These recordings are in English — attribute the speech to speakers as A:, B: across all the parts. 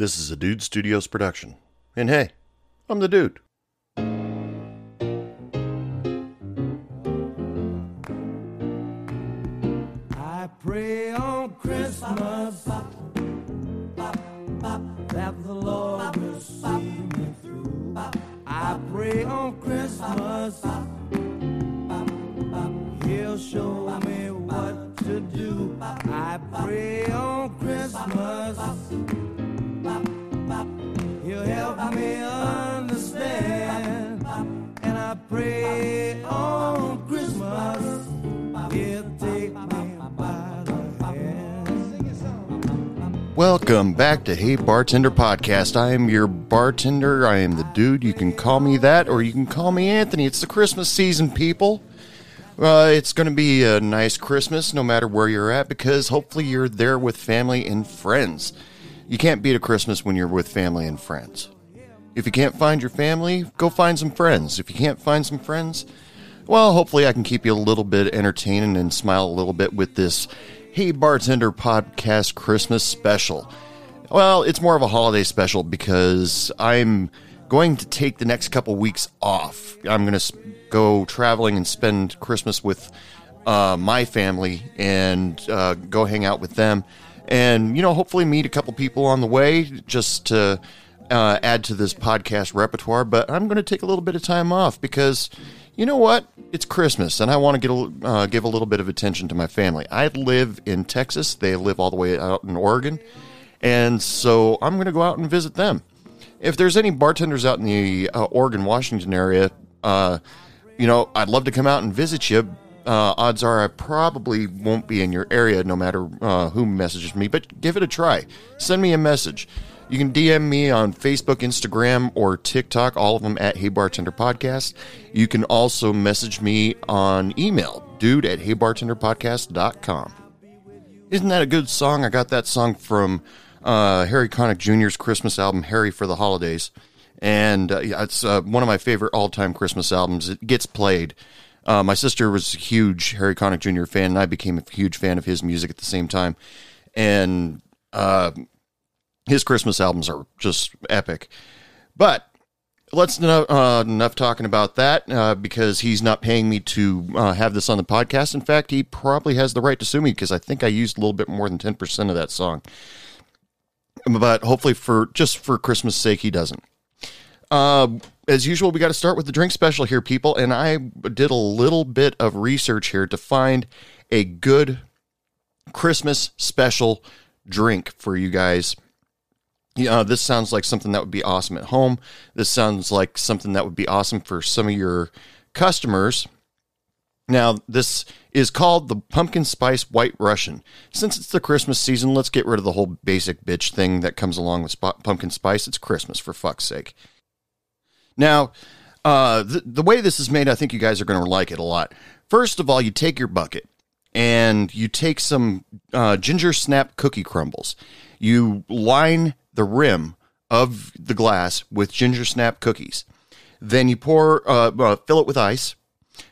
A: This is a Dude Studios production. And hey, I'm the dude.
B: I pray on Christmas that the Lord will see me through. I pray on Christmas He'll show me what to do. I pray on Christmas
A: Welcome back to Hey Bartender Podcast. I am your bartender. I am the dude. You can call me that or you can call me Anthony. It's the Christmas season, people. Uh, it's going to be a nice Christmas no matter where you're at because hopefully you're there with family and friends. You can't beat a Christmas when you're with family and friends. If you can't find your family, go find some friends. If you can't find some friends, well, hopefully I can keep you a little bit entertained and smile a little bit with this Hey Bartender Podcast Christmas special. Well, it's more of a holiday special because I'm going to take the next couple weeks off. I'm going to go traveling and spend Christmas with uh, my family and uh, go hang out with them. And, you know, hopefully meet a couple people on the way just to uh, add to this podcast repertoire. But I'm going to take a little bit of time off because, you know what? It's Christmas and I want to get a, uh, give a little bit of attention to my family. I live in Texas, they live all the way out in Oregon. And so I'm going to go out and visit them. If there's any bartenders out in the uh, Oregon, Washington area, uh, you know, I'd love to come out and visit you. Uh, odds are I probably won't be in your area no matter uh, who messages me, but give it a try. Send me a message. You can DM me on Facebook, Instagram, or TikTok, all of them at Hey Bartender Podcast. You can also message me on email, dude at heybartenderpodcast.com. Isn't that a good song? I got that song from uh, Harry Connick Jr.'s Christmas album, Harry for the Holidays. And uh, it's uh, one of my favorite all time Christmas albums. It gets played. Uh, my sister was a huge Harry Connick Jr. fan, and I became a huge fan of his music at the same time. And uh, his Christmas albums are just epic. But let's know uh, enough talking about that uh, because he's not paying me to uh, have this on the podcast. In fact, he probably has the right to sue me because I think I used a little bit more than ten percent of that song. But hopefully, for just for Christmas' sake, he doesn't. Uh, as usual, we got to start with the drink special here, people. And I did a little bit of research here to find a good Christmas special drink for you guys. Yeah, this sounds like something that would be awesome at home. This sounds like something that would be awesome for some of your customers. Now, this is called the Pumpkin Spice White Russian. Since it's the Christmas season, let's get rid of the whole basic bitch thing that comes along with sp- pumpkin spice. It's Christmas, for fuck's sake. Now, uh, the, the way this is made, I think you guys are going to like it a lot. First of all, you take your bucket and you take some uh, ginger snap cookie crumbles. You line the rim of the glass with ginger snap cookies. Then you pour, uh, uh, fill it with ice.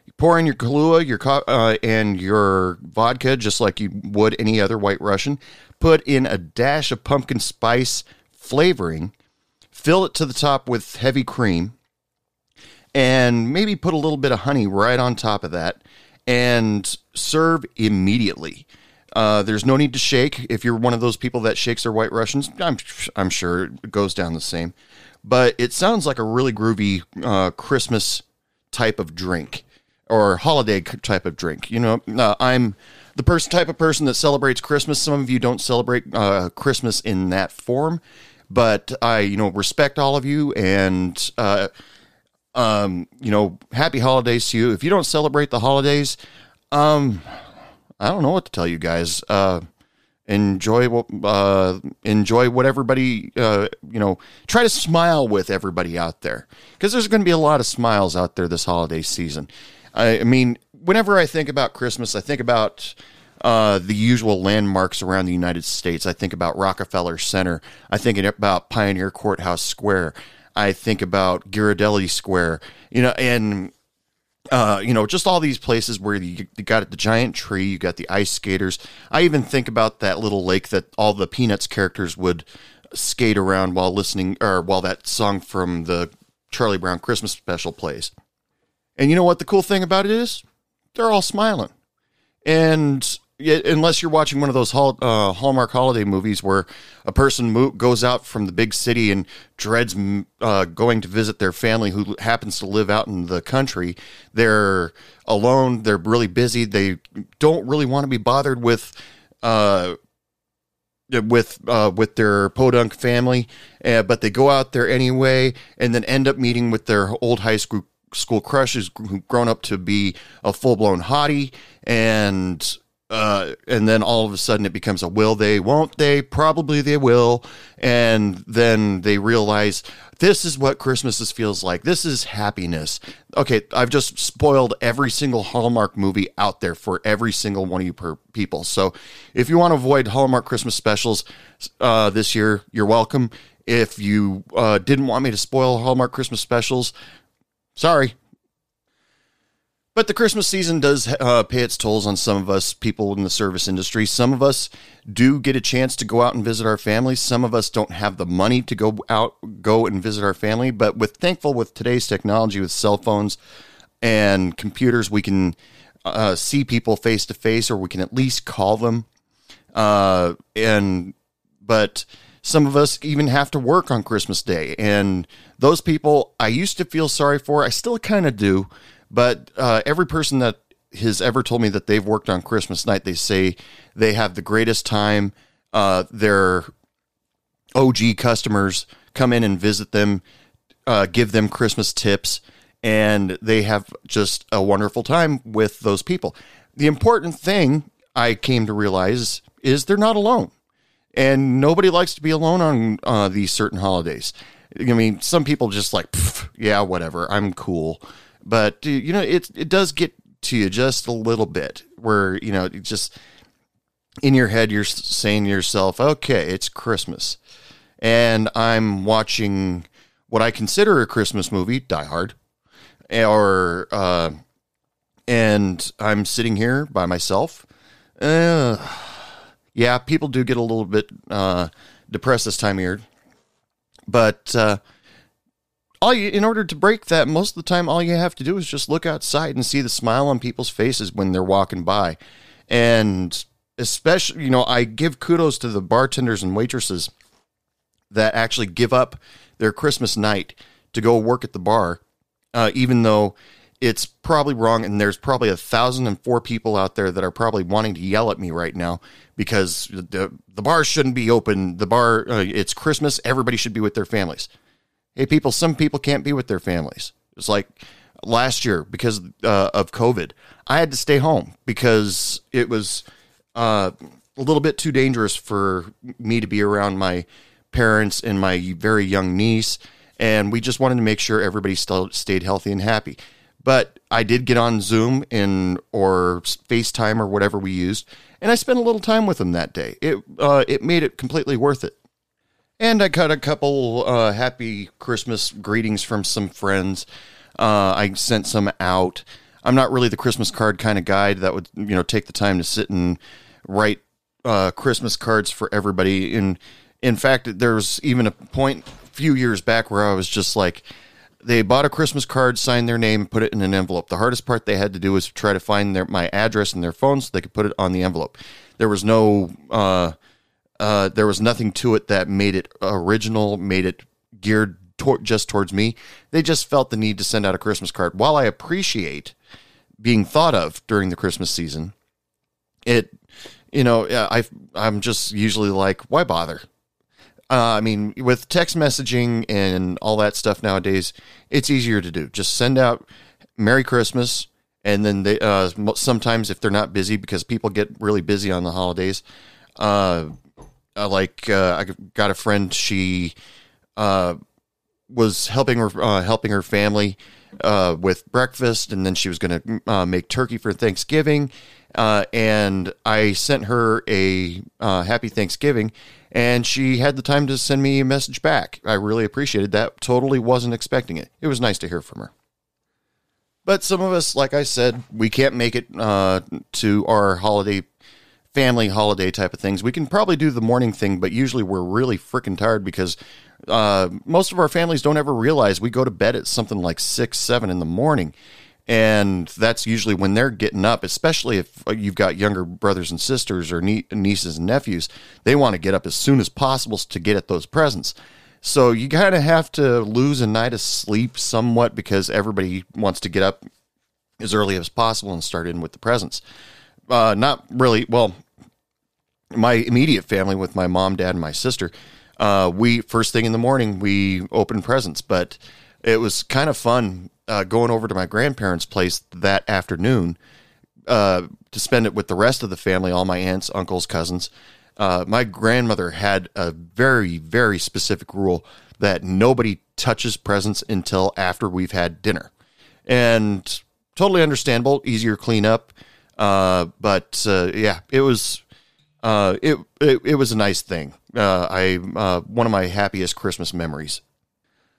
A: You pour in your Kahlua, your co- uh, and your vodka, just like you would any other White Russian. Put in a dash of pumpkin spice flavoring. Fill it to the top with heavy cream, and maybe put a little bit of honey right on top of that, and serve immediately. Uh, there's no need to shake. If you're one of those people that shakes their White Russians, I'm I'm sure it goes down the same. But it sounds like a really groovy uh, Christmas type of drink or holiday type of drink. You know, uh, I'm the person type of person that celebrates Christmas. Some of you don't celebrate uh, Christmas in that form, but I you know respect all of you and. Uh, um, you know, happy holidays to you. If you don't celebrate the holidays, um, I don't know what to tell you guys. Uh, enjoy what uh, enjoy what everybody uh, you know. Try to smile with everybody out there because there's going to be a lot of smiles out there this holiday season. I, I mean, whenever I think about Christmas, I think about uh, the usual landmarks around the United States. I think about Rockefeller Center. I think about Pioneer Courthouse Square. I think about Ghirardelli Square. You know, and uh, you know, just all these places where you, you got the giant tree, you got the ice skaters. I even think about that little lake that all the Peanuts characters would skate around while listening or while that song from the Charlie Brown Christmas special plays. And you know what the cool thing about it is? They're all smiling. And unless you're watching one of those hall, uh, Hallmark holiday movies where a person mo- goes out from the big city and dreads uh, going to visit their family who happens to live out in the country, they're alone, they're really busy, they don't really want to be bothered with. Uh, with uh, with their podunk family, uh, but they go out there anyway, and then end up meeting with their old high school school crushes who've grown up to be a full blown hottie, and uh, and then all of a sudden it becomes a will they, won't they? Probably they will, and then they realize this is what Christmas feels like. This is happiness. Okay, I've just spoiled every single Hallmark movie out there for every single one of you per people. So if you want to avoid Hallmark Christmas specials uh, this year, you're welcome. If you uh, didn't want me to spoil Hallmark Christmas specials, sorry. But the Christmas season does uh, pay its tolls on some of us people in the service industry. Some of us do get a chance to go out and visit our families. Some of us don't have the money to go out, go and visit our family. But with thankful with today's technology, with cell phones and computers, we can uh, see people face to face, or we can at least call them. Uh, and but some of us even have to work on Christmas Day, and those people I used to feel sorry for. I still kind of do but uh, every person that has ever told me that they've worked on Christmas night, they say they have the greatest time. Uh, their OG customers come in and visit them, uh, give them Christmas tips, and they have just a wonderful time with those people. The important thing I came to realize is they're not alone. And nobody likes to be alone on uh, these certain holidays. I mean, some people just like, yeah, whatever, I'm cool but you know it it does get to you just a little bit where you know just in your head you're saying to yourself okay it's christmas. And i'm watching what i consider a christmas movie die hard or uh, and i'm sitting here by myself. Uh, yeah people do get a little bit uh, depressed this time of year. But uh, all you in order to break that most of the time all you have to do is just look outside and see the smile on people's faces when they're walking by. And especially you know i give kudos to the bartenders and waitresses that actually give up their christmas night to go work at the bar uh, even though it's probably wrong and there's probably a thousand and four people out there that are probably wanting to yell at me right now because the the bar shouldn't be open. The bar uh, it's christmas. Everybody should be with their families Hey, people, some people can't be with their families. It's like last year because uh, of COVID, I had to stay home because it was uh, a little bit too dangerous for me to be around my parents and my very young niece. And we just wanted to make sure everybody still stayed healthy and happy. But I did get on Zoom and or FaceTime or whatever we used, and I spent a little time with them that day. It uh, it made it completely worth it. And I got a couple uh, happy Christmas greetings from some friends. Uh, I sent some out. I'm not really the Christmas card kind of guy that would, you know, take the time to sit and write uh, Christmas cards for everybody. And in fact, there was even a point a few years back where I was just like, they bought a Christmas card, signed their name, put it in an envelope. The hardest part they had to do was try to find their my address and their phone so they could put it on the envelope. There was no uh, uh, there was nothing to it that made it original, made it geared just towards me. They just felt the need to send out a Christmas card. While I appreciate being thought of during the Christmas season, it, you know, I I'm just usually like, why bother? Uh, I mean, with text messaging and all that stuff nowadays, it's easier to do. Just send out Merry Christmas, and then they uh, sometimes if they're not busy because people get really busy on the holidays, uh, uh, like uh, I got a friend. She uh, was helping her uh, helping her family uh, with breakfast, and then she was going to uh, make turkey for Thanksgiving. and I sent her a happy Thanksgiving, and she had the time to send me a message back. I really appreciated that. Totally wasn't expecting it. It was nice to hear from her. But some of us, like I said, we can't make it to our holiday family holiday type of things, we can probably do the morning thing, but usually we're really freaking tired because uh, most of our families don't ever realize we go to bed at something like six, seven in the morning. And that's usually when they're getting up, especially if you've got younger brothers and sisters or nie- nieces and nephews. They want to get up as soon as possible to get at those presents. So you kind of have to lose a night of sleep somewhat because everybody wants to get up as early as possible and start in with the presents. Uh, not really. Well, my immediate family with my mom, dad, and my sister, uh, we first thing in the morning we opened presents, but it was kind of fun uh, going over to my grandparents' place that afternoon uh, to spend it with the rest of the family, all my aunts, uncles, cousins. Uh, my grandmother had a very, very specific rule that nobody touches presents until after we've had dinner. And totally understandable, easier clean up. Uh, but uh, yeah, it was uh, it, it it was a nice thing. Uh, I uh, one of my happiest Christmas memories.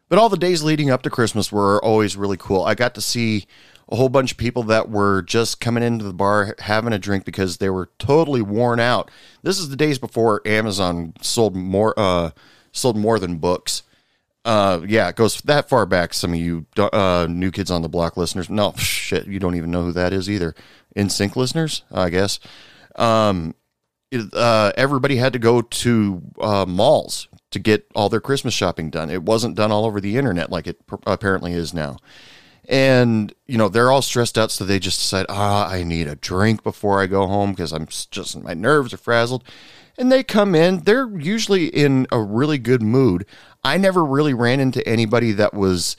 A: But all the days leading up to Christmas were always really cool. I got to see a whole bunch of people that were just coming into the bar having a drink because they were totally worn out. This is the days before Amazon sold more uh, sold more than books. Uh, yeah, it goes that far back. Some of you uh, new kids on the block listeners, no shit, you don't even know who that is either. NSYNC listeners, I guess. Um, uh, everybody had to go to uh, malls to get all their Christmas shopping done. It wasn't done all over the internet like it pr- apparently is now. And you know they're all stressed out, so they just decide, ah, I need a drink before I go home because I'm just my nerves are frazzled. And they come in, they're usually in a really good mood. I never really ran into anybody that was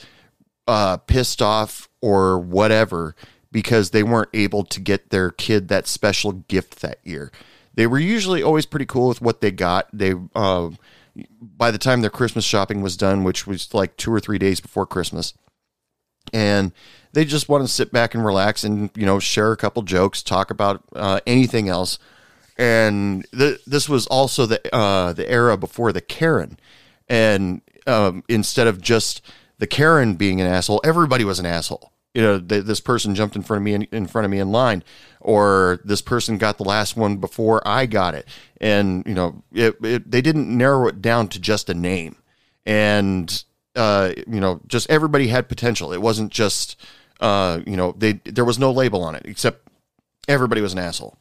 A: uh, pissed off or whatever because they weren't able to get their kid that special gift that year. They were usually always pretty cool with what they got. They uh, by the time their Christmas shopping was done, which was like two or three days before Christmas, and they just want to sit back and relax and you know share a couple jokes, talk about uh, anything else. And th- this was also the uh, the era before the Karen, and um, instead of just the Karen being an asshole, everybody was an asshole. You know, th- this person jumped in front of me in, in front of me in line, or this person got the last one before I got it, and you know, it, it, they didn't narrow it down to just a name, and uh, you know, just everybody had potential. It wasn't just uh, you know, they there was no label on it except everybody was an asshole.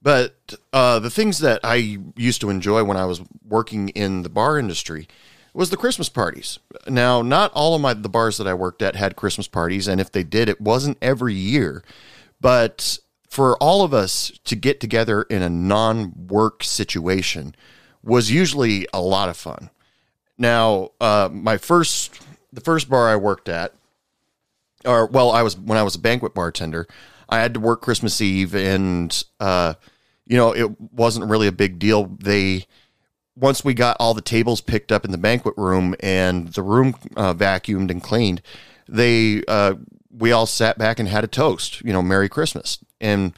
A: But uh, the things that I used to enjoy when I was working in the bar industry was the Christmas parties. Now, not all of my the bars that I worked at had Christmas parties, and if they did, it wasn't every year. But for all of us to get together in a non-work situation was usually a lot of fun. Now, uh, my first the first bar I worked at, or well, I was when I was a banquet bartender. I had to work Christmas Eve, and uh, you know it wasn't really a big deal. They once we got all the tables picked up in the banquet room and the room uh, vacuumed and cleaned, they uh, we all sat back and had a toast. You know, Merry Christmas, and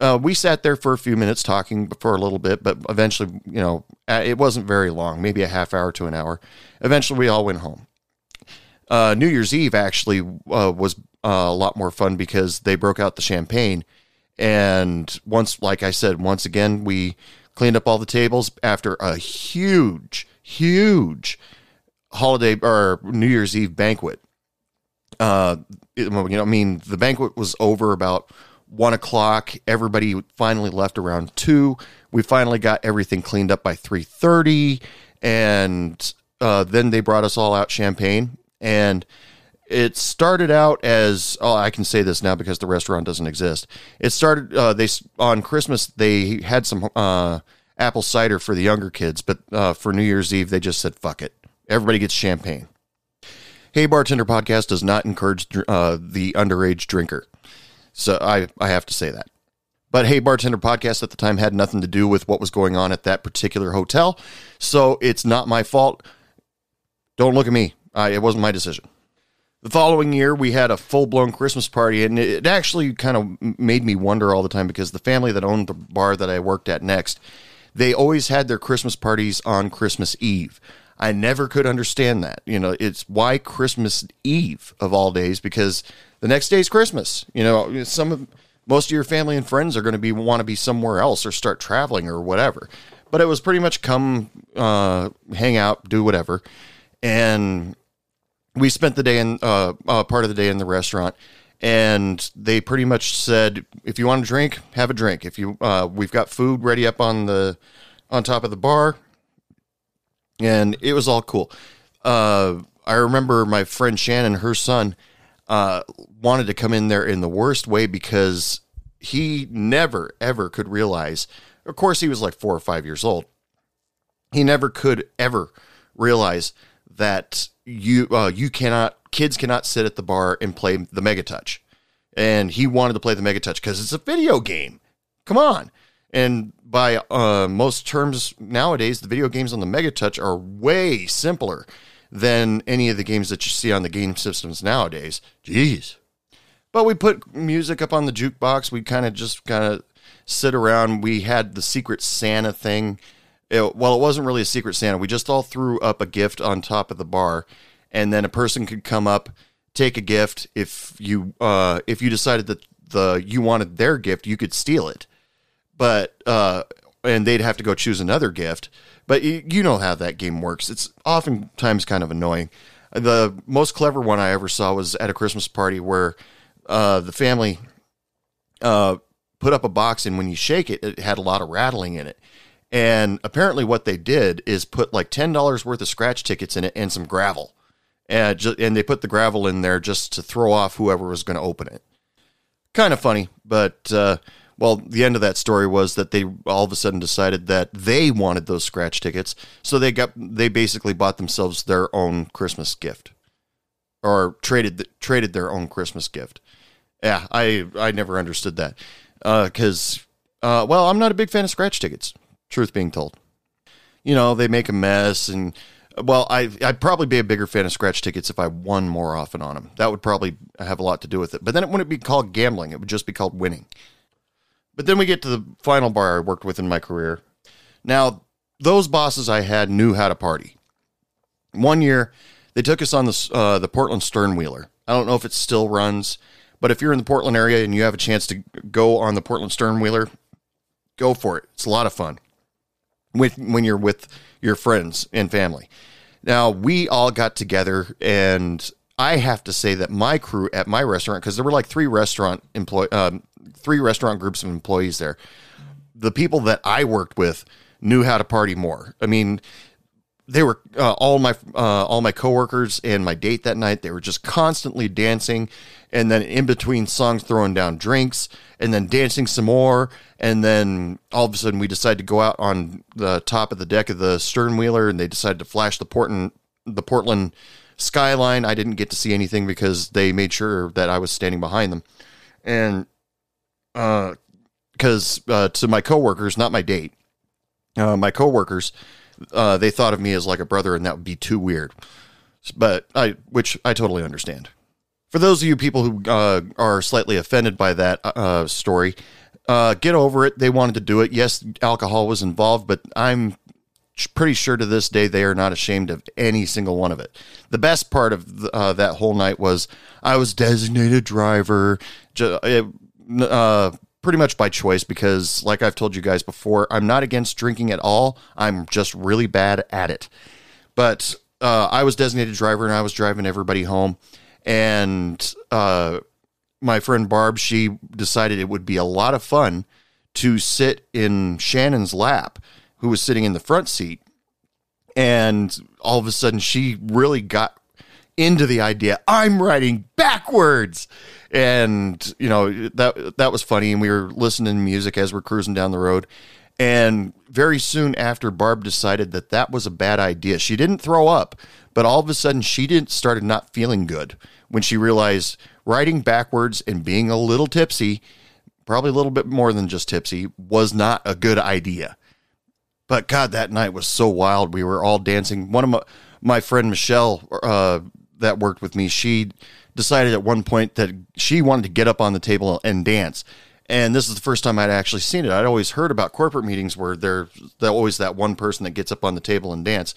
A: uh, we sat there for a few minutes talking for a little bit, but eventually, you know, uh, it wasn't very long, maybe a half hour to an hour. Eventually, we all went home. Uh, New Year's Eve actually uh, was a lot more fun because they broke out the champagne. And once, like I said, once again, we cleaned up all the tables after a huge, huge holiday or New Year's Eve banquet. Uh, you know, I mean, the banquet was over about one o'clock. Everybody finally left around two. We finally got everything cleaned up by three thirty, and uh, then they brought us all out champagne. And it started out as oh, I can say this now because the restaurant doesn't exist. It started uh, they on Christmas they had some uh, apple cider for the younger kids, but uh, for New Year's Eve they just said fuck it, everybody gets champagne. Hey Bartender Podcast does not encourage uh, the underage drinker, so I I have to say that. But Hey Bartender Podcast at the time had nothing to do with what was going on at that particular hotel, so it's not my fault. Don't look at me. I, it wasn't my decision. The following year, we had a full blown Christmas party, and it actually kind of made me wonder all the time because the family that owned the bar that I worked at next, they always had their Christmas parties on Christmas Eve. I never could understand that. You know, it's why Christmas Eve of all days because the next day is Christmas. You know, some of most of your family and friends are going to be want to be somewhere else or start traveling or whatever. But it was pretty much come, uh, hang out, do whatever, and we spent the day in uh, uh, part of the day in the restaurant. And they pretty much said, if you want to drink, have a drink. If you, uh, we've got food ready up on the, on top of the bar, and it was all cool. Uh, I remember my friend Shannon, her son, uh, wanted to come in there in the worst way because he never ever could realize. Of course, he was like four or five years old. He never could ever realize that you uh, you cannot kids cannot sit at the bar and play the Megatouch, and he wanted to play the Megatouch because it's a video game. Come on, and by uh, most terms nowadays, the video games on the Megatouch are way simpler than any of the games that you see on the game systems nowadays. Jeez. But we put music up on the jukebox. We kind of just kind of sit around. We had the Secret Santa thing. It, well, it wasn't really a Secret Santa. We just all threw up a gift on top of the bar, and then a person could come up, take a gift. If you uh, if you decided that the you wanted their gift, you could steal it. But uh, and they'd have to go choose another gift. But you, you know how that game works. It's oftentimes kind of annoying. The most clever one I ever saw was at a Christmas party where uh, the family uh, put up a box, and when you shake it, it had a lot of rattling in it. And apparently, what they did is put like ten dollars worth of scratch tickets in it and some gravel, and ju- and they put the gravel in there just to throw off whoever was going to open it. Kind of funny, but uh, well, the end of that story was that they all of a sudden decided that they wanted those scratch tickets, so they got they basically bought themselves their own Christmas gift, or traded traded their own Christmas gift. Yeah, I I never understood that because uh, well, I'm not a big fan of scratch tickets. Truth being told, you know they make a mess and. Well, I, I'd probably be a bigger fan of scratch tickets if I won more often on them. That would probably have a lot to do with it. But then it wouldn't be called gambling. It would just be called winning. But then we get to the final bar I worked with in my career. Now, those bosses I had knew how to party. One year, they took us on the uh, the Portland Sternwheeler. I don't know if it still runs, but if you're in the Portland area and you have a chance to go on the Portland Sternwheeler, go for it. It's a lot of fun with when you're with your friends and family. Now, we all got together and I have to say that my crew at my restaurant, because there were like three restaurant employ, um, three restaurant groups of employees there. The people that I worked with knew how to party more. I mean, they were uh, all my uh, all my coworkers and my date that night. They were just constantly dancing, and then in between songs, throwing down drinks, and then dancing some more. And then all of a sudden, we decided to go out on the top of the deck of the sternwheeler, and they decided to flash the Portland the Portland skyline. I didn't get to see anything because they made sure that I was standing behind them, and because uh, to my coworkers, not my date, uh, my coworkers, uh, they thought of me as like a brother, and that would be too weird. But I, which I totally understand. For those of you people who uh, are slightly offended by that uh, story, uh, get over it. They wanted to do it. Yes, alcohol was involved, but I'm pretty sure to this day they are not ashamed of any single one of it. The best part of the, uh, that whole night was I was designated driver, uh, pretty much by choice because, like I've told you guys before, I'm not against drinking at all. I'm just really bad at it. But uh, I was designated driver and I was driving everybody home, and uh, my friend Barb she decided it would be a lot of fun to sit in Shannon's lap who was sitting in the front seat. And all of a sudden, she really got into the idea I'm riding backwards. And, you know, that that was funny. And we were listening to music as we're cruising down the road. And very soon after, Barb decided that that was a bad idea. She didn't throw up, but all of a sudden, she didn't started not feeling good when she realized riding backwards and being a little tipsy, probably a little bit more than just tipsy, was not a good idea. But God, that night was so wild. We were all dancing. One of my, my friend Michelle uh, that worked with me, she decided at one point that she wanted to get up on the table and dance. And this is the first time I'd actually seen it. I'd always heard about corporate meetings where there's always that one person that gets up on the table and dance.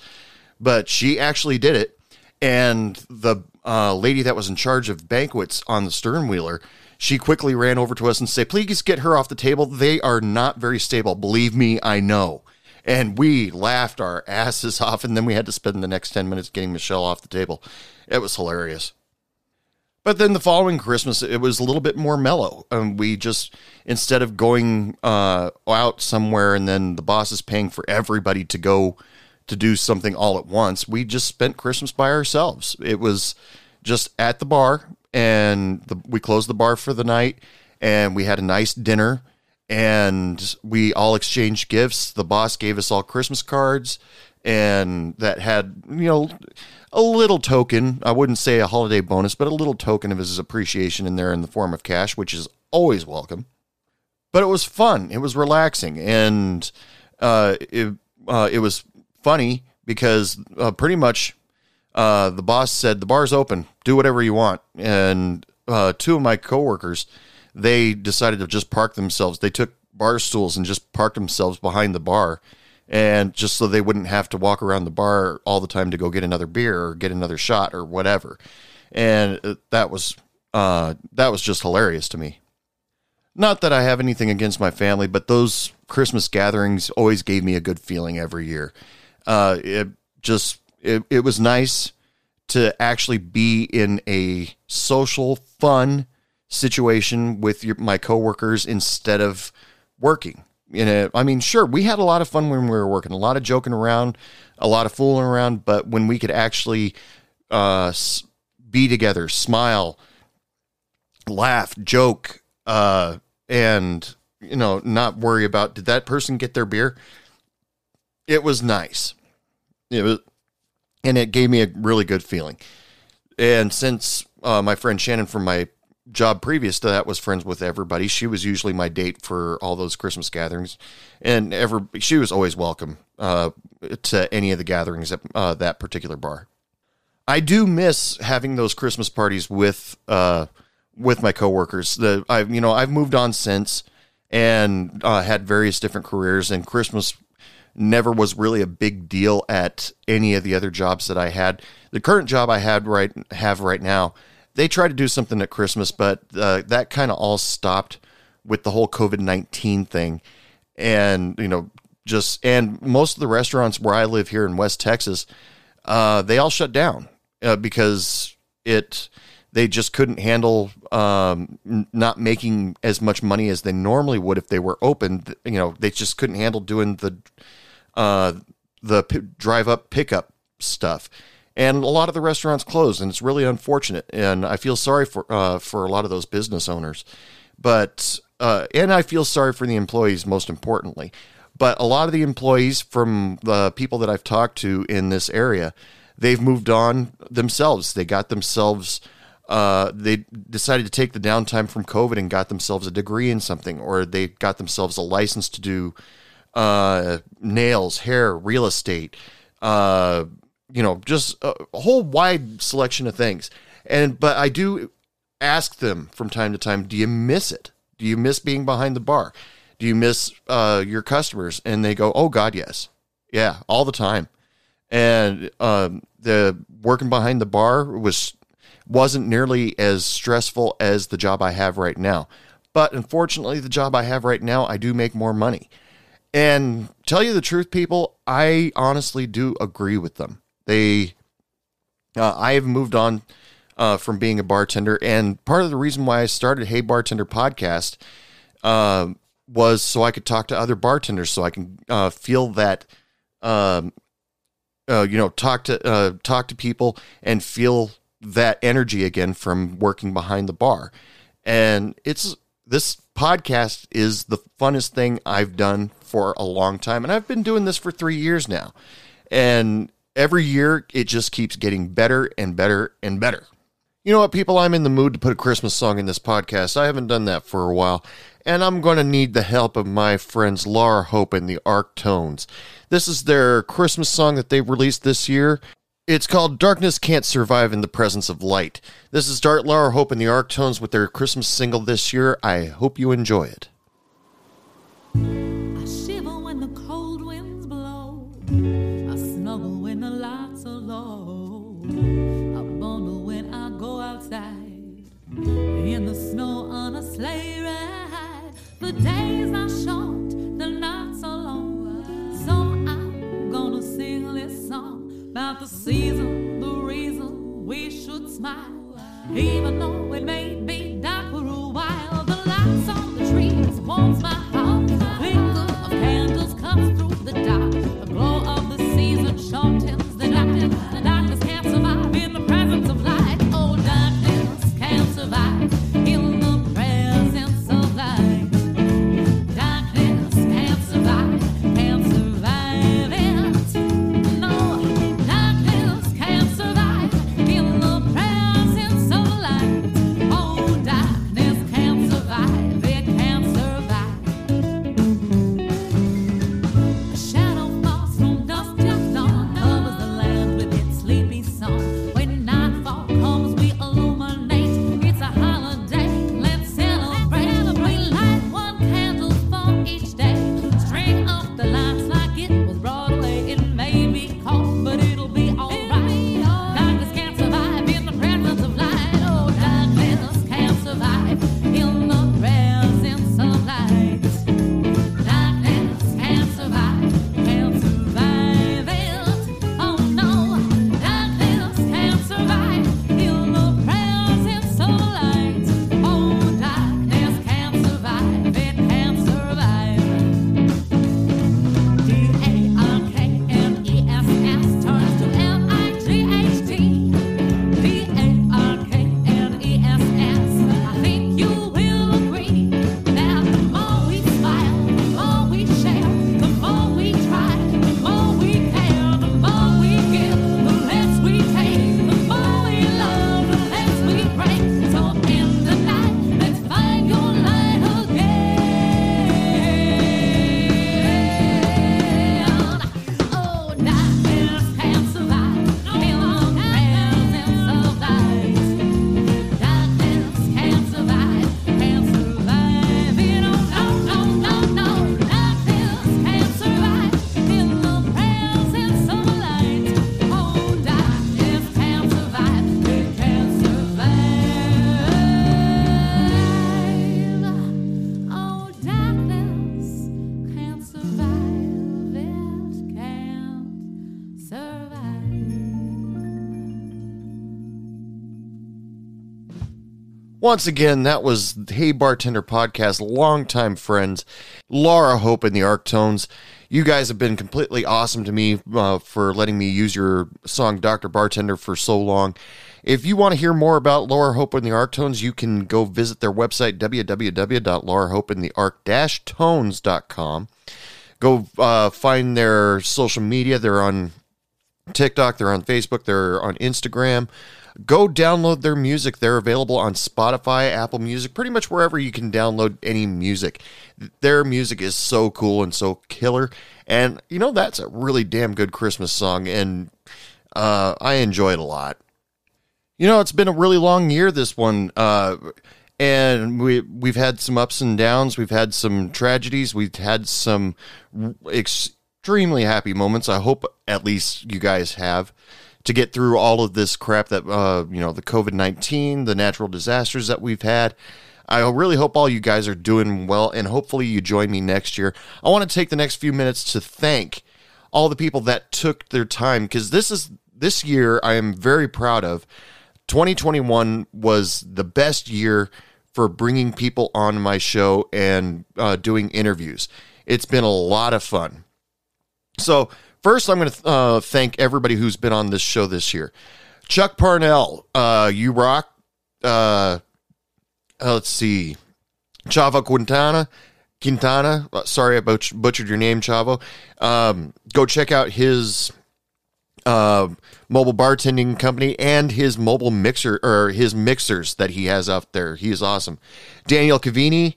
A: But she actually did it. And the uh, lady that was in charge of banquets on the sternwheeler, she quickly ran over to us and said, Please get her off the table. They are not very stable. Believe me, I know. And we laughed our asses off, and then we had to spend the next 10 minutes getting Michelle off the table. It was hilarious. But then the following Christmas, it was a little bit more mellow. Um, we just, instead of going uh, out somewhere and then the boss is paying for everybody to go to do something all at once, we just spent Christmas by ourselves. It was just at the bar, and the, we closed the bar for the night, and we had a nice dinner, and we all exchanged gifts. The boss gave us all Christmas cards, and that had, you know, a little token. I wouldn't say a holiday bonus, but a little token of his appreciation in there in the form of cash, which is always welcome. But it was fun. It was relaxing, and uh, it uh, it was funny because uh, pretty much uh, the boss said the bar's open, do whatever you want, and uh, two of my coworkers they decided to just park themselves. They took bar stools and just parked themselves behind the bar and just so they wouldn't have to walk around the bar all the time to go get another beer or get another shot or whatever. And uh, that was uh, that was just hilarious to me. Not that I have anything against my family, but those Christmas gatherings always gave me a good feeling every year. Uh, it just it, it was nice to actually be in a social, fun situation with your, my coworkers instead of working. In a i mean sure we had a lot of fun when we were working a lot of joking around a lot of fooling around but when we could actually uh be together smile laugh joke uh and you know not worry about did that person get their beer? It was nice it was and it gave me a really good feeling and since uh, my friend shannon from my job previous to that was friends with everybody. She was usually my date for all those Christmas gatherings, and ever she was always welcome uh, to any of the gatherings at uh, that particular bar. I do miss having those Christmas parties with uh, with my coworkers. The I've you know I've moved on since and uh, had various different careers, and Christmas never was really a big deal at any of the other jobs that I had. The current job I had right have right now they tried to do something at Christmas, but uh, that kind of all stopped with the whole COVID 19 thing. And, you know, just, and most of the restaurants where I live here in West Texas, uh, they all shut down uh, because it, they just couldn't handle um, not making as much money as they normally would if they were open. You know, they just couldn't handle doing the, uh, the p- drive up pickup stuff and a lot of the restaurants closed, and it's really unfortunate. And I feel sorry for uh, for a lot of those business owners, but uh, and I feel sorry for the employees most importantly. But a lot of the employees from the people that I've talked to in this area, they've moved on themselves. They got themselves. Uh, they decided to take the downtime from COVID and got themselves a degree in something, or they got themselves a license to do uh, nails, hair, real estate, uh, you know, just a, whole wide selection of things. And but I do ask them from time to time, do you miss it? Do you miss being behind the bar? Do you miss uh, your customers? And they go, oh God, yes, yeah, all the time. And um, the working behind the bar was wasn't nearly as stressful as the job I have right now. But unfortunately, the job I have right now, I do make more money. And tell you the truth, people, I honestly do agree with them. They, uh, I have moved on uh, from being a bartender, and part of the reason why I started Hey Bartender podcast uh, was so I could talk to other bartenders, so I can uh, feel that, um, uh, you know, talk to uh, talk to people and feel that energy again from working behind the bar, and it's this podcast is the funnest thing I've done for a long time, and I've been doing this for three years now, and every year it just keeps getting better and better and better. You know what, people? I'm in the mood to put a Christmas song in this podcast. I haven't done that for a while, and I'm going to need the help of my friends Laura Hope and the Arctones. This is their Christmas song that they've released this year. It's called Darkness Can't Survive in the Presence of Light. This is Dart Laura Hope and the Arctones with their Christmas single this year. I hope you enjoy it.
C: About the season, the reason we should smile. Even though it may be dark for a while, the lights on the trees warms my heart. The of candles comes through the dark.
A: Once again, that was Hey Bartender Podcast, longtime friends, Laura Hope and the Arctones. You guys have been completely awesome to me uh, for letting me use your song Dr. Bartender for so long. If you want to hear more about Laura Hope and the Arctones, you can go visit their website, www.laurahopeandthearc-tones.com. Go uh, find their social media. They're on TikTok, they're on Facebook, they're on Instagram. Go download their music. They're available on Spotify, Apple Music, pretty much wherever you can download any music. Their music is so cool and so killer. And you know, that's a really damn good Christmas song, and uh, I enjoy it a lot. You know, it's been a really long year, this one. Uh, and we we've had some ups and downs. We've had some tragedies. We've had some extremely happy moments. I hope at least you guys have to get through all of this crap that uh, you know the COVID nineteen, the natural disasters that we've had. I really hope all you guys are doing well, and hopefully you join me next year. I want to take the next few minutes to thank all the people that took their time because this is this year I am very proud of. 2021 was the best year for bringing people on my show and uh, doing interviews. It's been a lot of fun. So, first, I'm going to uh, thank everybody who's been on this show this year. Chuck Parnell, uh, you rock. Uh, uh, let's see. Chavo Quintana, Quintana. uh, sorry, I butch- butchered your name, Chavo. Um, go check out his uh, mobile bartending company and his mobile mixer or his mixers that he has out there. He is awesome. Daniel Cavini,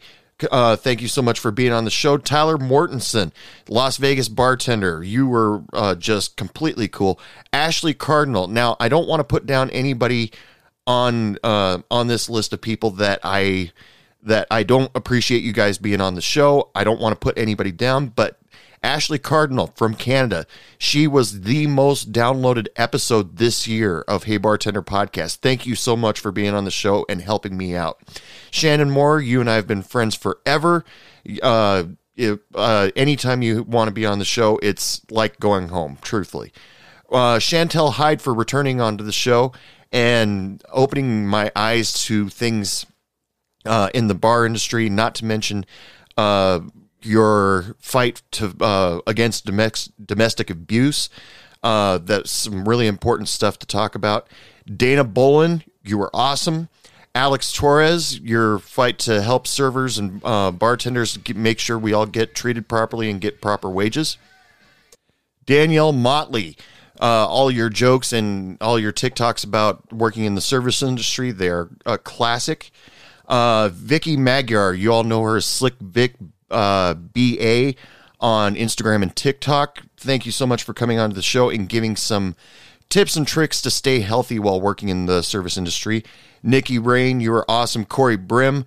A: uh, thank you so much for being on the show. Tyler Mortensen, Las Vegas bartender, you were uh, just completely cool. Ashley Cardinal. Now, I don't want to put down anybody on uh, on this list of people that I that I don't appreciate you guys being on the show. I don't want to put anybody down, but Ashley Cardinal from Canada. She was the most downloaded episode this year of Hey Bartender podcast. Thank you so much for being on the show and helping me out. Shannon Moore, you and I have been friends forever. Uh, if, uh, anytime you want to be on the show, it's like going home, truthfully. Uh, Chantel Hyde for returning onto the show and opening my eyes to things uh, in the bar industry, not to mention uh, your fight to uh, against domestic abuse. Uh, that's some really important stuff to talk about. Dana Bolin, you were awesome. Alex Torres, your fight to help servers and uh, bartenders make sure we all get treated properly and get proper wages. Danielle Motley, uh, all your jokes and all your TikToks about working in the service industry, they're a classic. Uh, Vicky Magyar, you all know her as Slick Vic uh, BA on Instagram and TikTok. Thank you so much for coming onto the show and giving some tips and tricks to stay healthy while working in the service industry. Nikki Rain, you are awesome. Corey Brim,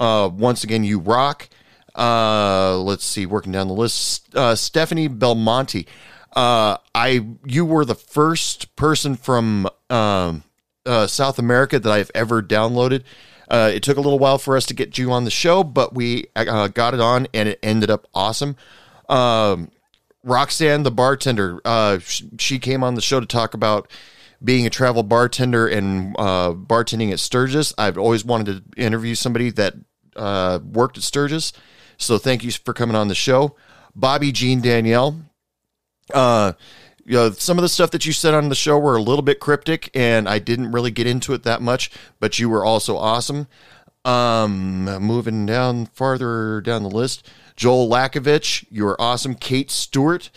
A: uh, once again, you rock. Uh, let's see, working down the list. Uh, Stephanie Belmonte, uh, I you were the first person from um, uh, South America that I've ever downloaded. Uh, it took a little while for us to get you on the show, but we uh, got it on and it ended up awesome. Um, Roxanne, the bartender, uh, sh- she came on the show to talk about being a travel bartender and uh, bartending at Sturgis. I've always wanted to interview somebody that uh, worked at Sturgis. So thank you for coming on the show. Bobby Jean Danielle. You know, some of the stuff that you said on the show were a little bit cryptic, and I didn't really get into it that much, but you were also awesome. Um, moving down farther down the list, Joel Lakovich, you were awesome. Kate Stewart,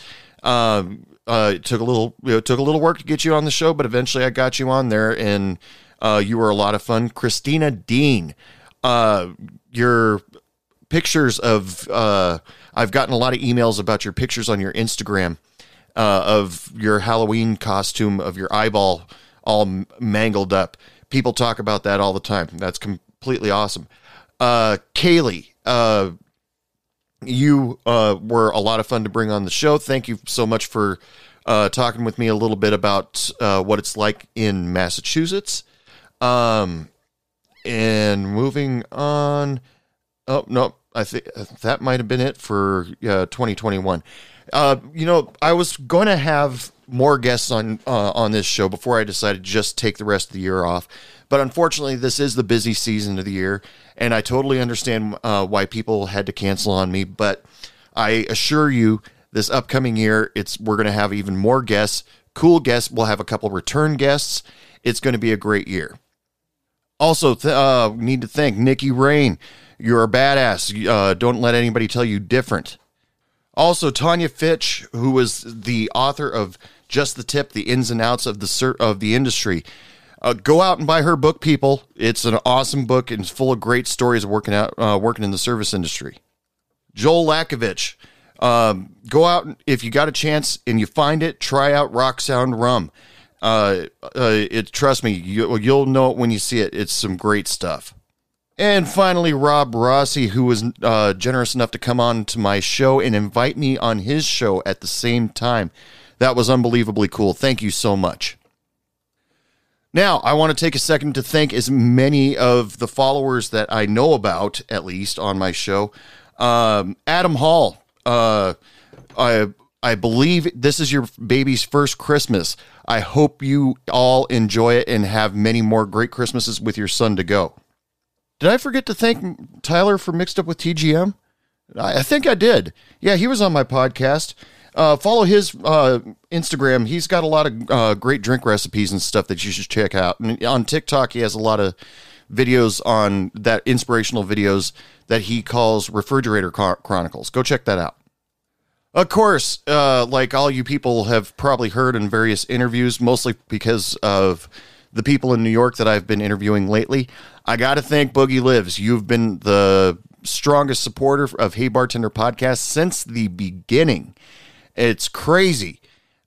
A: um, uh, it took a little, you know, took a little work to get you on the show, but eventually I got you on there, and uh, you were a lot of fun. Christina Dean, uh, your pictures of, uh, I've gotten a lot of emails about your pictures on your Instagram uh, of your Halloween costume of your eyeball all mangled up. People talk about that all the time. That's completely awesome. Uh, Kaylee, uh, you uh, were a lot of fun to bring on the show. Thank you so much for uh, talking with me a little bit about uh, what it's like in Massachusetts. Um, and moving on. Oh no, I think that might have been it for uh, 2021. Uh, you know, I was going to have more guests on uh, on this show before I decided to just take the rest of the year off. But unfortunately, this is the busy season of the year, and I totally understand uh, why people had to cancel on me. But I assure you, this upcoming year, it's we're going to have even more guests, cool guests. We'll have a couple return guests. It's going to be a great year. Also, th- uh, need to thank Nikki Rain. You're a badass. Uh, don't let anybody tell you different. Also, Tanya Fitch, who was the author of Just the Tip: The Ins and Outs of the Ser- of the Industry. Uh, go out and buy her book, people. It's an awesome book and it's full of great stories working out, uh, working in the service industry. Joel Lakovich, um, go out and- if you got a chance and you find it. Try out Rock Sound Rum. Uh, uh, it trust me, you, you'll know it when you see it. It's some great stuff. And finally, Rob Rossi, who was uh, generous enough to come on to my show and invite me on his show at the same time. That was unbelievably cool. Thank you so much. Now, I want to take a second to thank as many of the followers that I know about, at least on my show. Um, Adam Hall, uh, I I believe this is your baby's first Christmas. I hope you all enjoy it and have many more great Christmases with your son to go. Did I forget to thank Tyler for Mixed Up with TGM? I I think I did. Yeah, he was on my podcast. Uh, follow his uh, Instagram. He's got a lot of uh, great drink recipes and stuff that you should check out. And on TikTok, he has a lot of videos on that inspirational videos that he calls Refrigerator Chronicles. Go check that out. Of course, uh, like all you people have probably heard in various interviews, mostly because of the people in New York that I've been interviewing lately, I got to thank Boogie Lives. You've been the strongest supporter of Hey Bartender podcast since the beginning. It's crazy.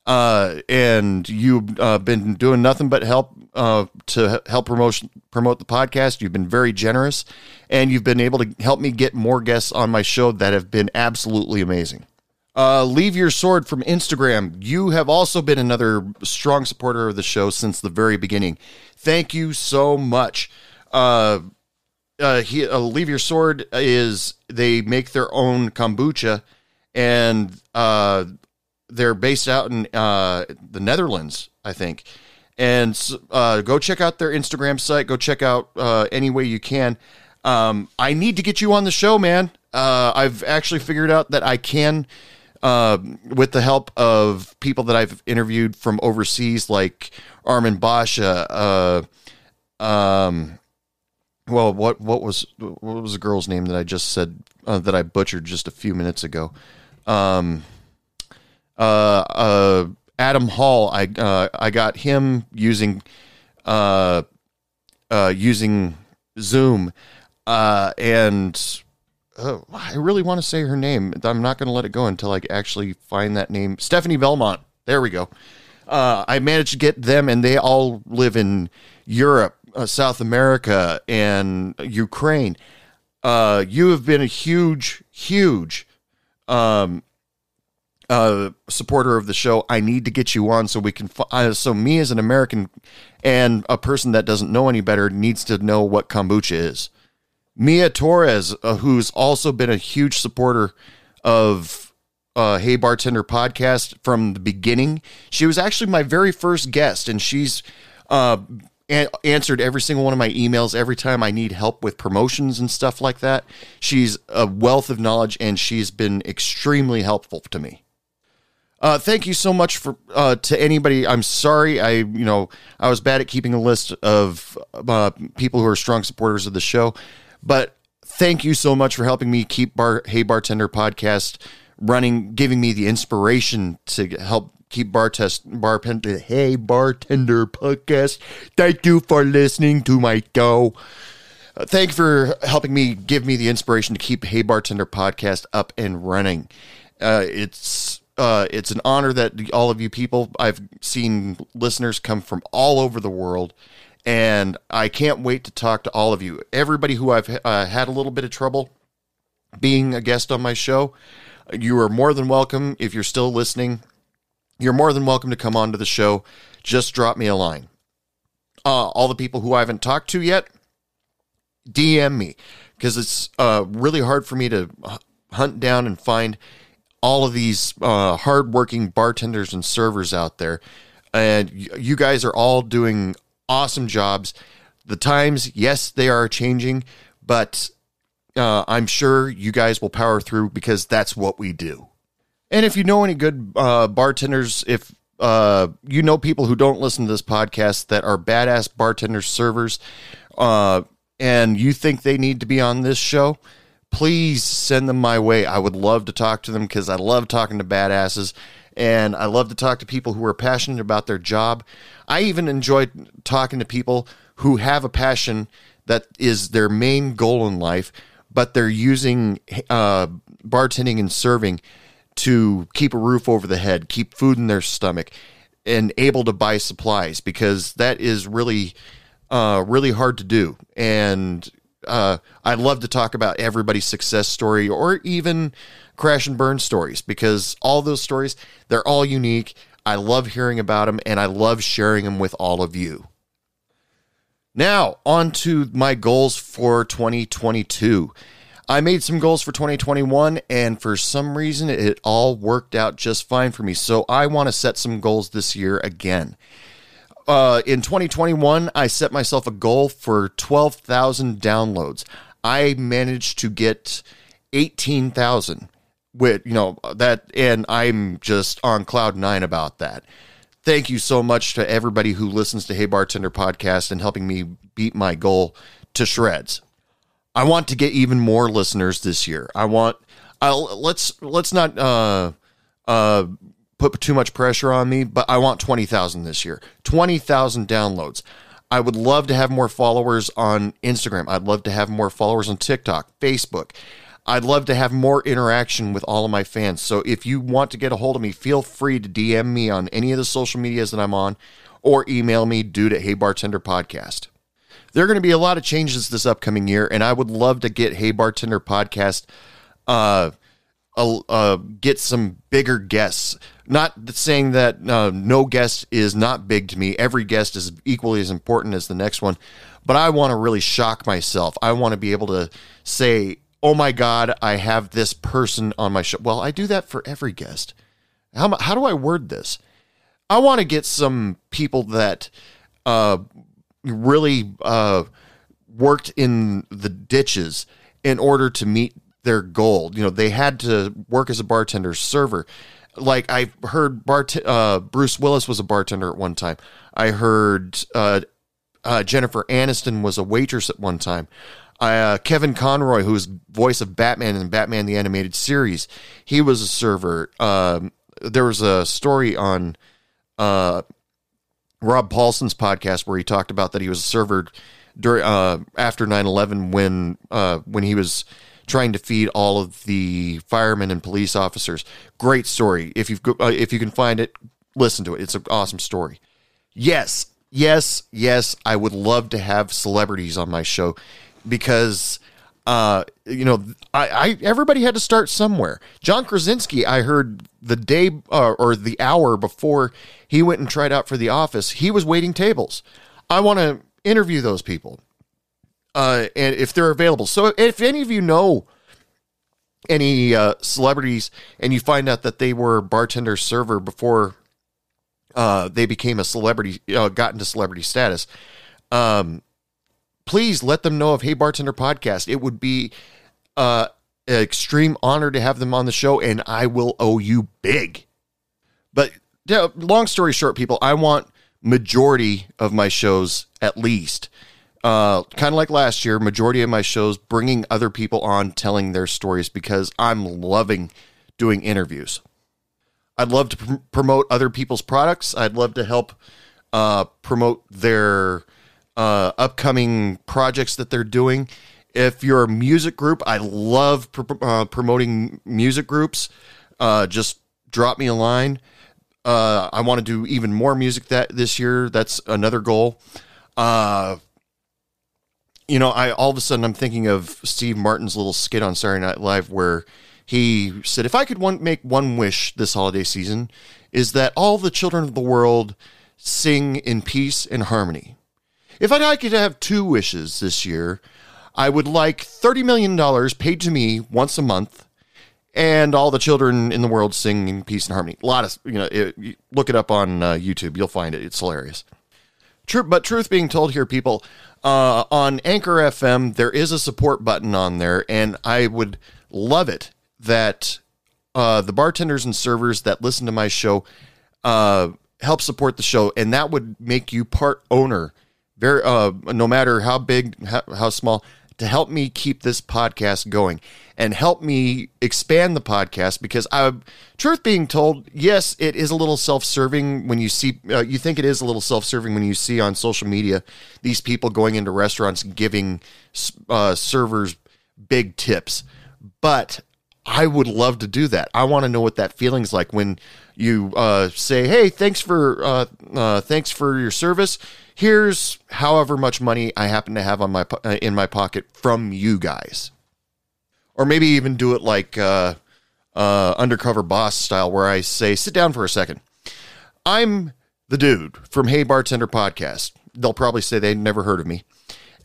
A: Uh, and you've uh, been doing nothing but help uh, to help promote promote the podcast. You've been very generous, and you've been able to help me get more guests on my show that have been absolutely amazing. Uh, Leave Your Sword from Instagram. You have also been another strong supporter of the show since the very beginning. Thank you so much. Uh, uh, he, uh, Leave Your Sword is they make their own kombucha, and uh, they're based out in uh, the Netherlands, I think. And uh, go check out their Instagram site. Go check out uh, any way you can. Um, I need to get you on the show, man. Uh, I've actually figured out that I can, uh, with the help of people that I've interviewed from overseas, like Armin Basha. Uh, um, well, what what was what was the girl's name that I just said uh, that I butchered just a few minutes ago? Um, uh, uh, Adam Hall. I I got him using using Zoom, and uh, I really want to say her name. I'm not going to let it go until I actually find that name. Stephanie Belmont. There we go. Uh, I managed to get them, and they all live in Europe, uh, South America, and Ukraine. Uh, you have been a huge, huge um, uh, supporter of the show. I need to get you on so we can. Uh, so me as an American and a person that doesn't know any better needs to know what kombucha is. Mia Torres, uh, who's also been a huge supporter of uh, Hey Bartender podcast from the beginning. She was actually my very first guest, and she's uh, a- answered every single one of my emails every time I need help with promotions and stuff like that. She's a wealth of knowledge, and she's been extremely helpful to me. Uh, thank you so much for uh, to anybody. I'm sorry, I you know I was bad at keeping a list of uh, people who are strong supporters of the show, but thank you so much for helping me keep Bar Hey Bartender podcast running, giving me the inspiration to help keep bar test bartender Hey Bartender podcast. Thank you for listening to my show. Uh, thank you for helping me give me the inspiration to keep Hey Bartender podcast up and running. Uh, it's uh, it's an honor that all of you people I've seen listeners come from all over the world, and I can't wait to talk to all of you. Everybody who I've uh, had a little bit of trouble being a guest on my show, you are more than welcome. If you're still listening, you're more than welcome to come on to the show. Just drop me a line. Uh, all the people who I haven't talked to yet, DM me because it's uh, really hard for me to hunt down and find all of these uh, hardworking bartenders and servers out there. And you guys are all doing awesome jobs. The times, yes, they are changing, but uh, I'm sure you guys will power through because that's what we do. And if you know any good uh, bartenders, if uh, you know people who don't listen to this podcast that are badass bartenders, servers, uh, and you think they need to be on this show, please send them my way. I would love to talk to them because I love talking to badasses and I love to talk to people who are passionate about their job. I even enjoy talking to people who have a passion that is their main goal in life, but they're using uh, bartending and serving to keep a roof over the head, keep food in their stomach, and able to buy supplies because that is really, uh, really hard to do. And uh, I love to talk about everybody's success story or even crash and burn stories because all those stories they're all unique. I love hearing about them and I love sharing them with all of you. Now, on to my goals for 2022. I made some goals for 2021, and for some reason, it all worked out just fine for me. So I want to set some goals this year again. Uh, in 2021, I set myself a goal for 12,000 downloads. I managed to get 18,000 with, you know, that, and I'm just on cloud nine about that. Thank you so much to everybody who listens to Hey Bartender podcast and helping me beat my goal to shreds. I want to get even more listeners this year. I want I'll let's let's not uh uh put too much pressure on me, but I want 20,000 this year. 20,000 downloads. I would love to have more followers on Instagram. I'd love to have more followers on TikTok, Facebook. I'd love to have more interaction with all of my fans. So if you want to get a hold of me, feel free to DM me on any of the social medias that I'm on or email me dude at Hey Bartender Podcast. There are going to be a lot of changes this upcoming year, and I would love to get Hey Bartender Podcast uh, uh, get some bigger guests. Not saying that uh, no guest is not big to me. Every guest is equally as important as the next one. But I want to really shock myself. I want to be able to say, "Oh my God, I have this person on my show." Well, I do that for every guest. How how do I word this? I want to get some people that uh, really uh, worked in the ditches in order to meet their goal. You know, they had to work as a bartender server. Like I heard, Bart uh, Bruce Willis was a bartender at one time. I heard uh, uh, Jennifer Aniston was a waitress at one time. Uh, Kevin Conroy, who's voice of Batman in Batman the Animated Series, he was a server. Um, there was a story on uh, Rob Paulsen's podcast where he talked about that he was a server during uh, after 9-11 when uh, when he was trying to feed all of the firemen and police officers. Great story. If you uh, if you can find it, listen to it. It's an awesome story. Yes, yes, yes. I would love to have celebrities on my show because uh, you know, I, I everybody had to start somewhere. John Krasinski, I heard the day uh, or the hour before he went and tried out for the office, he was waiting tables. I want to interview those people, uh, and if they're available. So if any of you know any uh, celebrities and you find out that they were bartender server before uh, they became a celebrity, uh, got into celebrity status, um, please let them know of Hey Bartender podcast. It would be uh, an extreme honor to have them on the show, and I will owe you big. But yeah, long story short, people, I want majority of my shows at least. Uh, kind of like last year, majority of my shows bringing other people on, telling their stories because I'm loving doing interviews. I'd love to pr- promote other people's products. I'd love to help uh, promote their uh, upcoming projects that they're doing. If you're a music group, I love pr- uh, promoting music groups. Uh, just drop me a line. Uh, I want to do even more music that this year. That's another goal. Uh, you know, I all of a sudden I'm thinking of Steve Martin's little skit on Saturday Night Live where he said, "If I could one, make one wish this holiday season, is that all the children of the world sing in peace and harmony. If I'd like you to have two wishes this year, I would like thirty million dollars paid to me once a month." And all the children in the world singing peace and harmony. A lot of, you know, it, look it up on uh, YouTube. You'll find it. It's hilarious. True, but truth being told here, people, uh, on Anchor FM, there is a support button on there, and I would love it that uh, the bartenders and servers that listen to my show uh, help support the show, and that would make you part owner. Very, uh, no matter how big, how, how small, to help me keep this podcast going and help me expand the podcast because I, truth being told, yes, it is a little self-serving when you see, uh, you think it is a little self-serving when you see on social media these people going into restaurants giving uh, servers big tips, but I would love to do that. I want to know what that feeling's like when you uh, say, "Hey, thanks for uh, uh, thanks for your service. Here's however much money I happen to have on my uh, in my pocket from you guys." Or maybe even do it like uh, uh, undercover boss style, where I say, "Sit down for a second. I'm the dude from Hey Bartender podcast." They'll probably say they'd never heard of me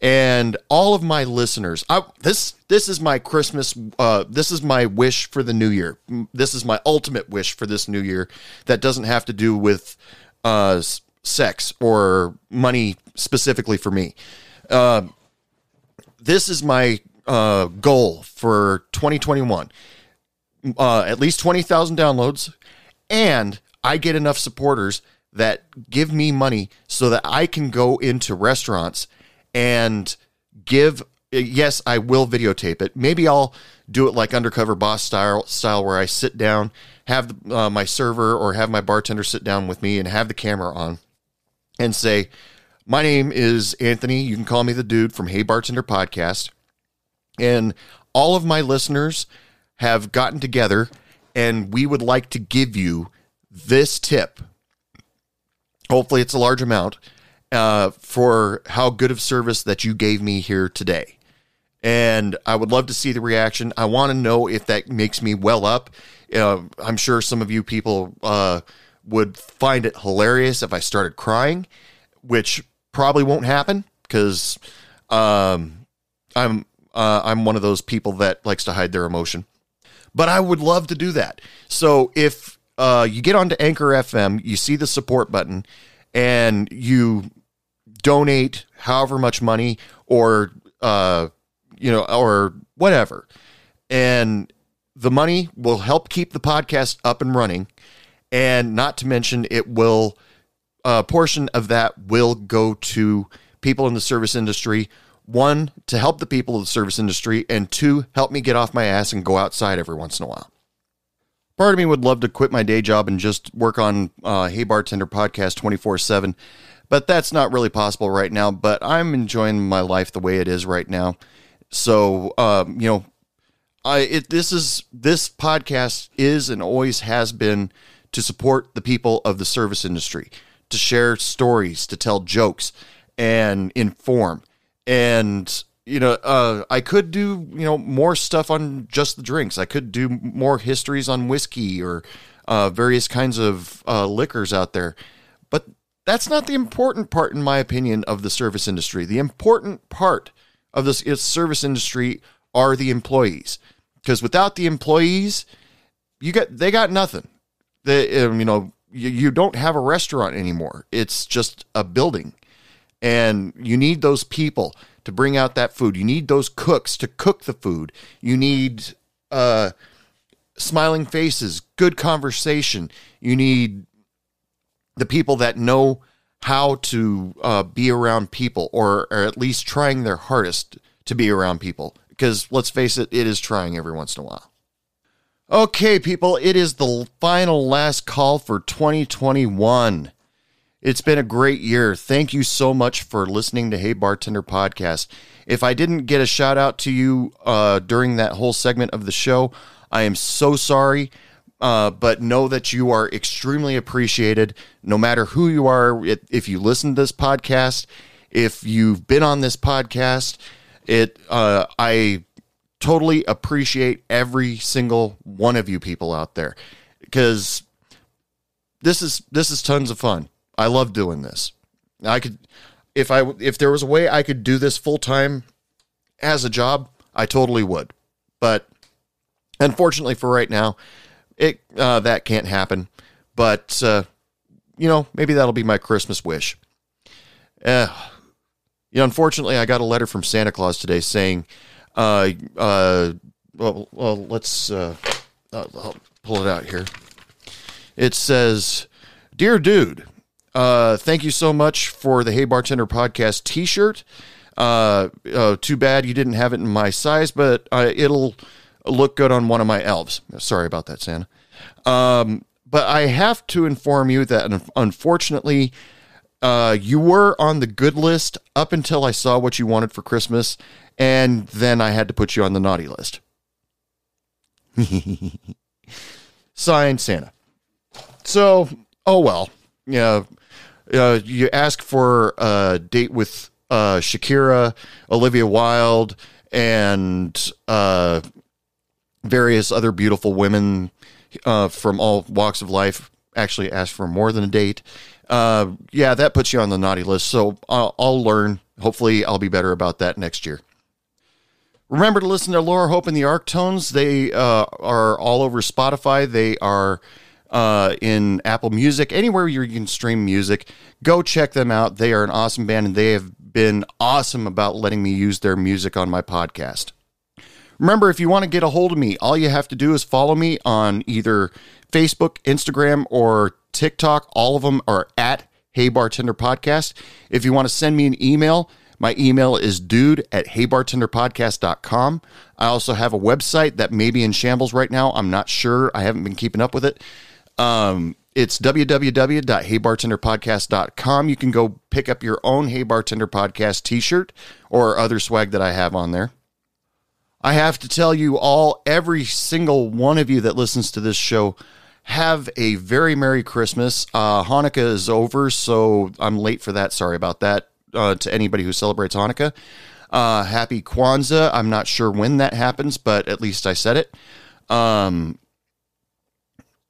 A: and all of my listeners I, this this is my christmas uh, this is my wish for the new year this is my ultimate wish for this new year that doesn't have to do with uh, sex or money specifically for me. Uh, this is my uh, goal for 2021 uh, at least 20000 downloads and i get enough supporters that give me money so that i can go into restaurants and give yes i will videotape it. Maybe i'll do it like undercover boss style style where i sit down have uh, my server or have my bartender sit down with me and have the camera on and say my name is anthony you can call me the dude from hey bartender podcast and all of my listeners have gotten together and we would like to give you this tip hopefully it's a large amount uh, for how good of service that you gave me here today. and I would love to see the reaction. I want to know if that makes me well up. Uh, I'm sure some of you people uh, would find it hilarious if I started crying, which probably won't happen because um, I'm uh, I'm one of those people that likes to hide their emotion. But I would love to do that. So if uh, you get onto Anchor FM, you see the support button, and you donate however much money or uh, you know or whatever, and the money will help keep the podcast up and running, and not to mention it will a portion of that will go to people in the service industry. One, to help the people of the service industry, and two, help me get off my ass and go outside every once in a while. Part of me would love to quit my day job and just work on uh, Hey Bartender podcast 24 7, but that's not really possible right now. But I'm enjoying my life the way it is right now. So, um, you know, I it this is this podcast is and always has been to support the people of the service industry, to share stories, to tell jokes, and inform. And you know, uh, I could do you know more stuff on just the drinks. I could do more histories on whiskey or uh, various kinds of uh, liquors out there, but that's not the important part, in my opinion, of the service industry. The important part of this is service industry are the employees, because without the employees, you got they got nothing. They, um, you know, you, you don't have a restaurant anymore. It's just a building, and you need those people to bring out that food. You need those cooks to cook the food. You need uh, smiling faces, good conversation. You need the people that know how to uh, be around people or, or at least trying their hardest to be around people. Because let's face it, it is trying every once in a while. Okay, people, it is the final last call for 2021. It's been a great year. Thank you so much for listening to Hey Bartender podcast. If I didn't get a shout out to you uh, during that whole segment of the show, I am so sorry. Uh, but know that you are extremely appreciated no matter who you are. If you listen to this podcast, if you've been on this podcast, it uh, I totally appreciate every single one of you people out there because this is this is tons of fun. I love doing this. I could if I if there was a way I could do this full time as a job, I totally would. But unfortunately for right now, it uh, that can't happen. But uh, you know, maybe that'll be my Christmas wish. Uh, you know, unfortunately, I got a letter from Santa Claus today saying, uh, uh, well, well let's uh, I'll, I'll pull it out here. It says, "Dear dude, uh, thank you so much for the Hey Bartender podcast T-shirt. Uh, uh, too bad you didn't have it in my size, but uh, it'll look good on one of my elves. Sorry about that, Santa. Um, but I have to inform you that unfortunately, uh, you were on the good list up until I saw what you wanted for Christmas, and then I had to put you on the naughty list. Signed, Santa. So, oh well. Yeah, uh, you ask for a date with uh, Shakira, Olivia Wilde, and uh, various other beautiful women uh, from all walks of life. Actually, ask for more than a date. Uh, yeah, that puts you on the naughty list. So I'll, I'll learn. Hopefully, I'll be better about that next year. Remember to listen to Lara Hope and the Ark-Tones. They uh, are all over Spotify. They are uh, in Apple Music, anywhere you can stream music. Go check them out. They are an awesome band, and they have been awesome about letting me use their music on my podcast. Remember, if you want to get a hold of me, all you have to do is follow me on either Facebook, Instagram, or TikTok. All of them are at Hey Bartender Podcast. If you want to send me an email, my email is dude at heybartenderpodcast.com. I also have a website that may be in shambles right now. I'm not sure. I haven't been keeping up with it. Um, it's www.heybartenderpodcast.com. You can go pick up your own Hey Bartender Podcast t shirt or other swag that I have on there. I have to tell you all, every single one of you that listens to this show, have a very Merry Christmas. Uh, Hanukkah is over, so I'm late for that. Sorry about that uh, to anybody who celebrates Hanukkah. Uh, happy Kwanzaa. I'm not sure when that happens, but at least I said it. Um,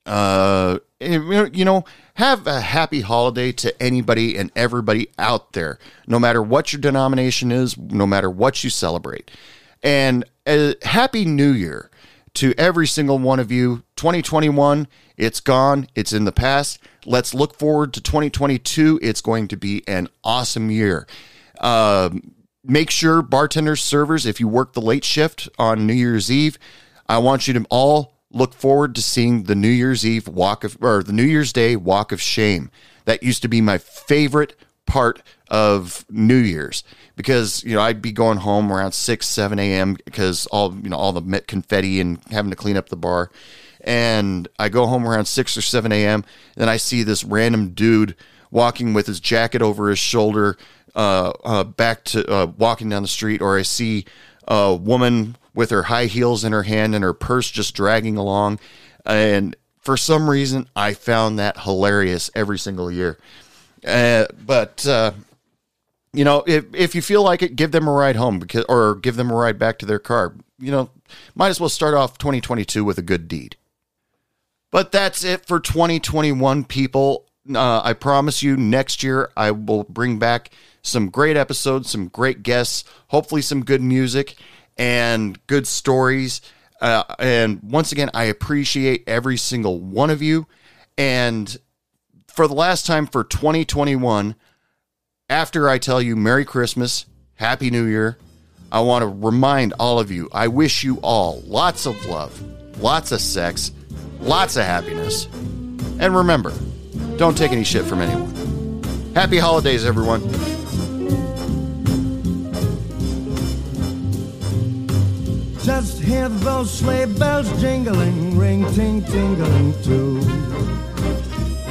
A: uh, you know, have a happy holiday to anybody and everybody out there, no matter what your denomination is, no matter what you celebrate. And a happy new year to every single one of you. 2021, it's gone, it's in the past. Let's look forward to 2022. It's going to be an awesome year. Uh, make sure, bartenders, servers, if you work the late shift on New Year's Eve, I want you to all look forward to seeing the New Year's Eve walk of, or the New Year's Day walk of shame. That used to be my favorite part of New Year's because you know I'd be going home around six, seven a.m. because all you know all the confetti and having to clean up the bar, and I go home around six or seven a.m. Then I see this random dude walking with his jacket over his shoulder, uh, uh, back to uh, walking down the street, or I see a woman with her high heels in her hand and her purse just dragging along. And for some reason, I found that hilarious every single year. Uh, but uh, you know, if if you feel like it, give them a ride home because, or give them a ride back to their car. You know, might as well start off 2022 with a good deed. But that's it for 2021, people. Uh, I promise you, next year I will bring back some great episodes, some great guests, hopefully some good music and good stories. Uh, and once again, I appreciate every single one of you. And for the last time for 2021, after I tell you Merry Christmas, Happy New Year, I want to remind all of you I wish you all lots of love, lots of sex, lots of happiness. And remember, don't take any shit from anyone. Happy holidays, everyone.
B: Just hear those sleigh bells jingling, ring ting tingling too.